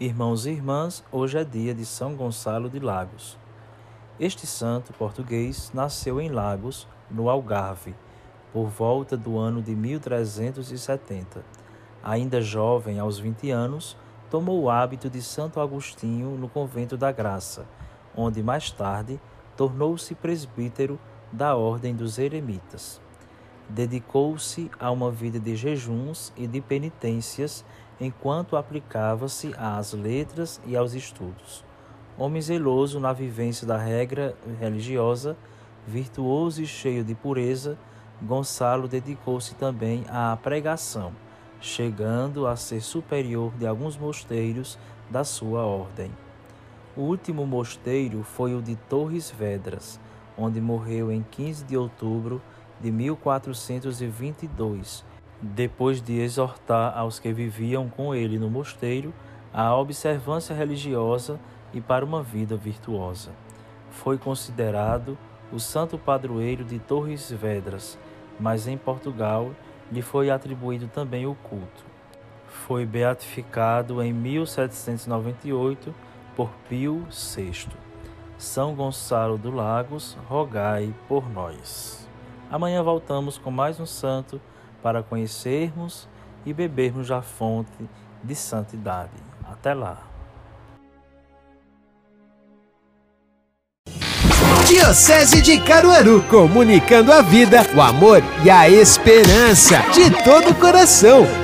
Irmãos e irmãs, hoje é dia de São Gonçalo de Lagos. Este santo português nasceu em Lagos, no Algarve, por volta do ano de 1370. Ainda jovem, aos 20 anos, tomou o hábito de Santo Agostinho no convento da Graça, onde mais tarde tornou-se presbítero da Ordem dos Eremitas. Dedicou-se a uma vida de jejuns e de penitências enquanto aplicava-se às letras e aos estudos. Homem zeloso na vivência da regra religiosa, virtuoso e cheio de pureza, Gonçalo dedicou-se também à pregação, chegando a ser superior de alguns mosteiros da sua ordem. O último mosteiro foi o de Torres Vedras, onde morreu em 15 de outubro de 1422, depois de exortar aos que viviam com ele no mosteiro a observância religiosa e para uma vida virtuosa. Foi considerado o santo padroeiro de Torres Vedras, mas em Portugal lhe foi atribuído também o culto. Foi beatificado em 1798 por Pio VI. São Gonçalo do Lagos, rogai por nós. Amanhã voltamos com mais um santo para conhecermos e bebermos da fonte de santidade. Até lá. Diocese de Caruaru, comunicando a vida, o amor e a esperança de todo o coração.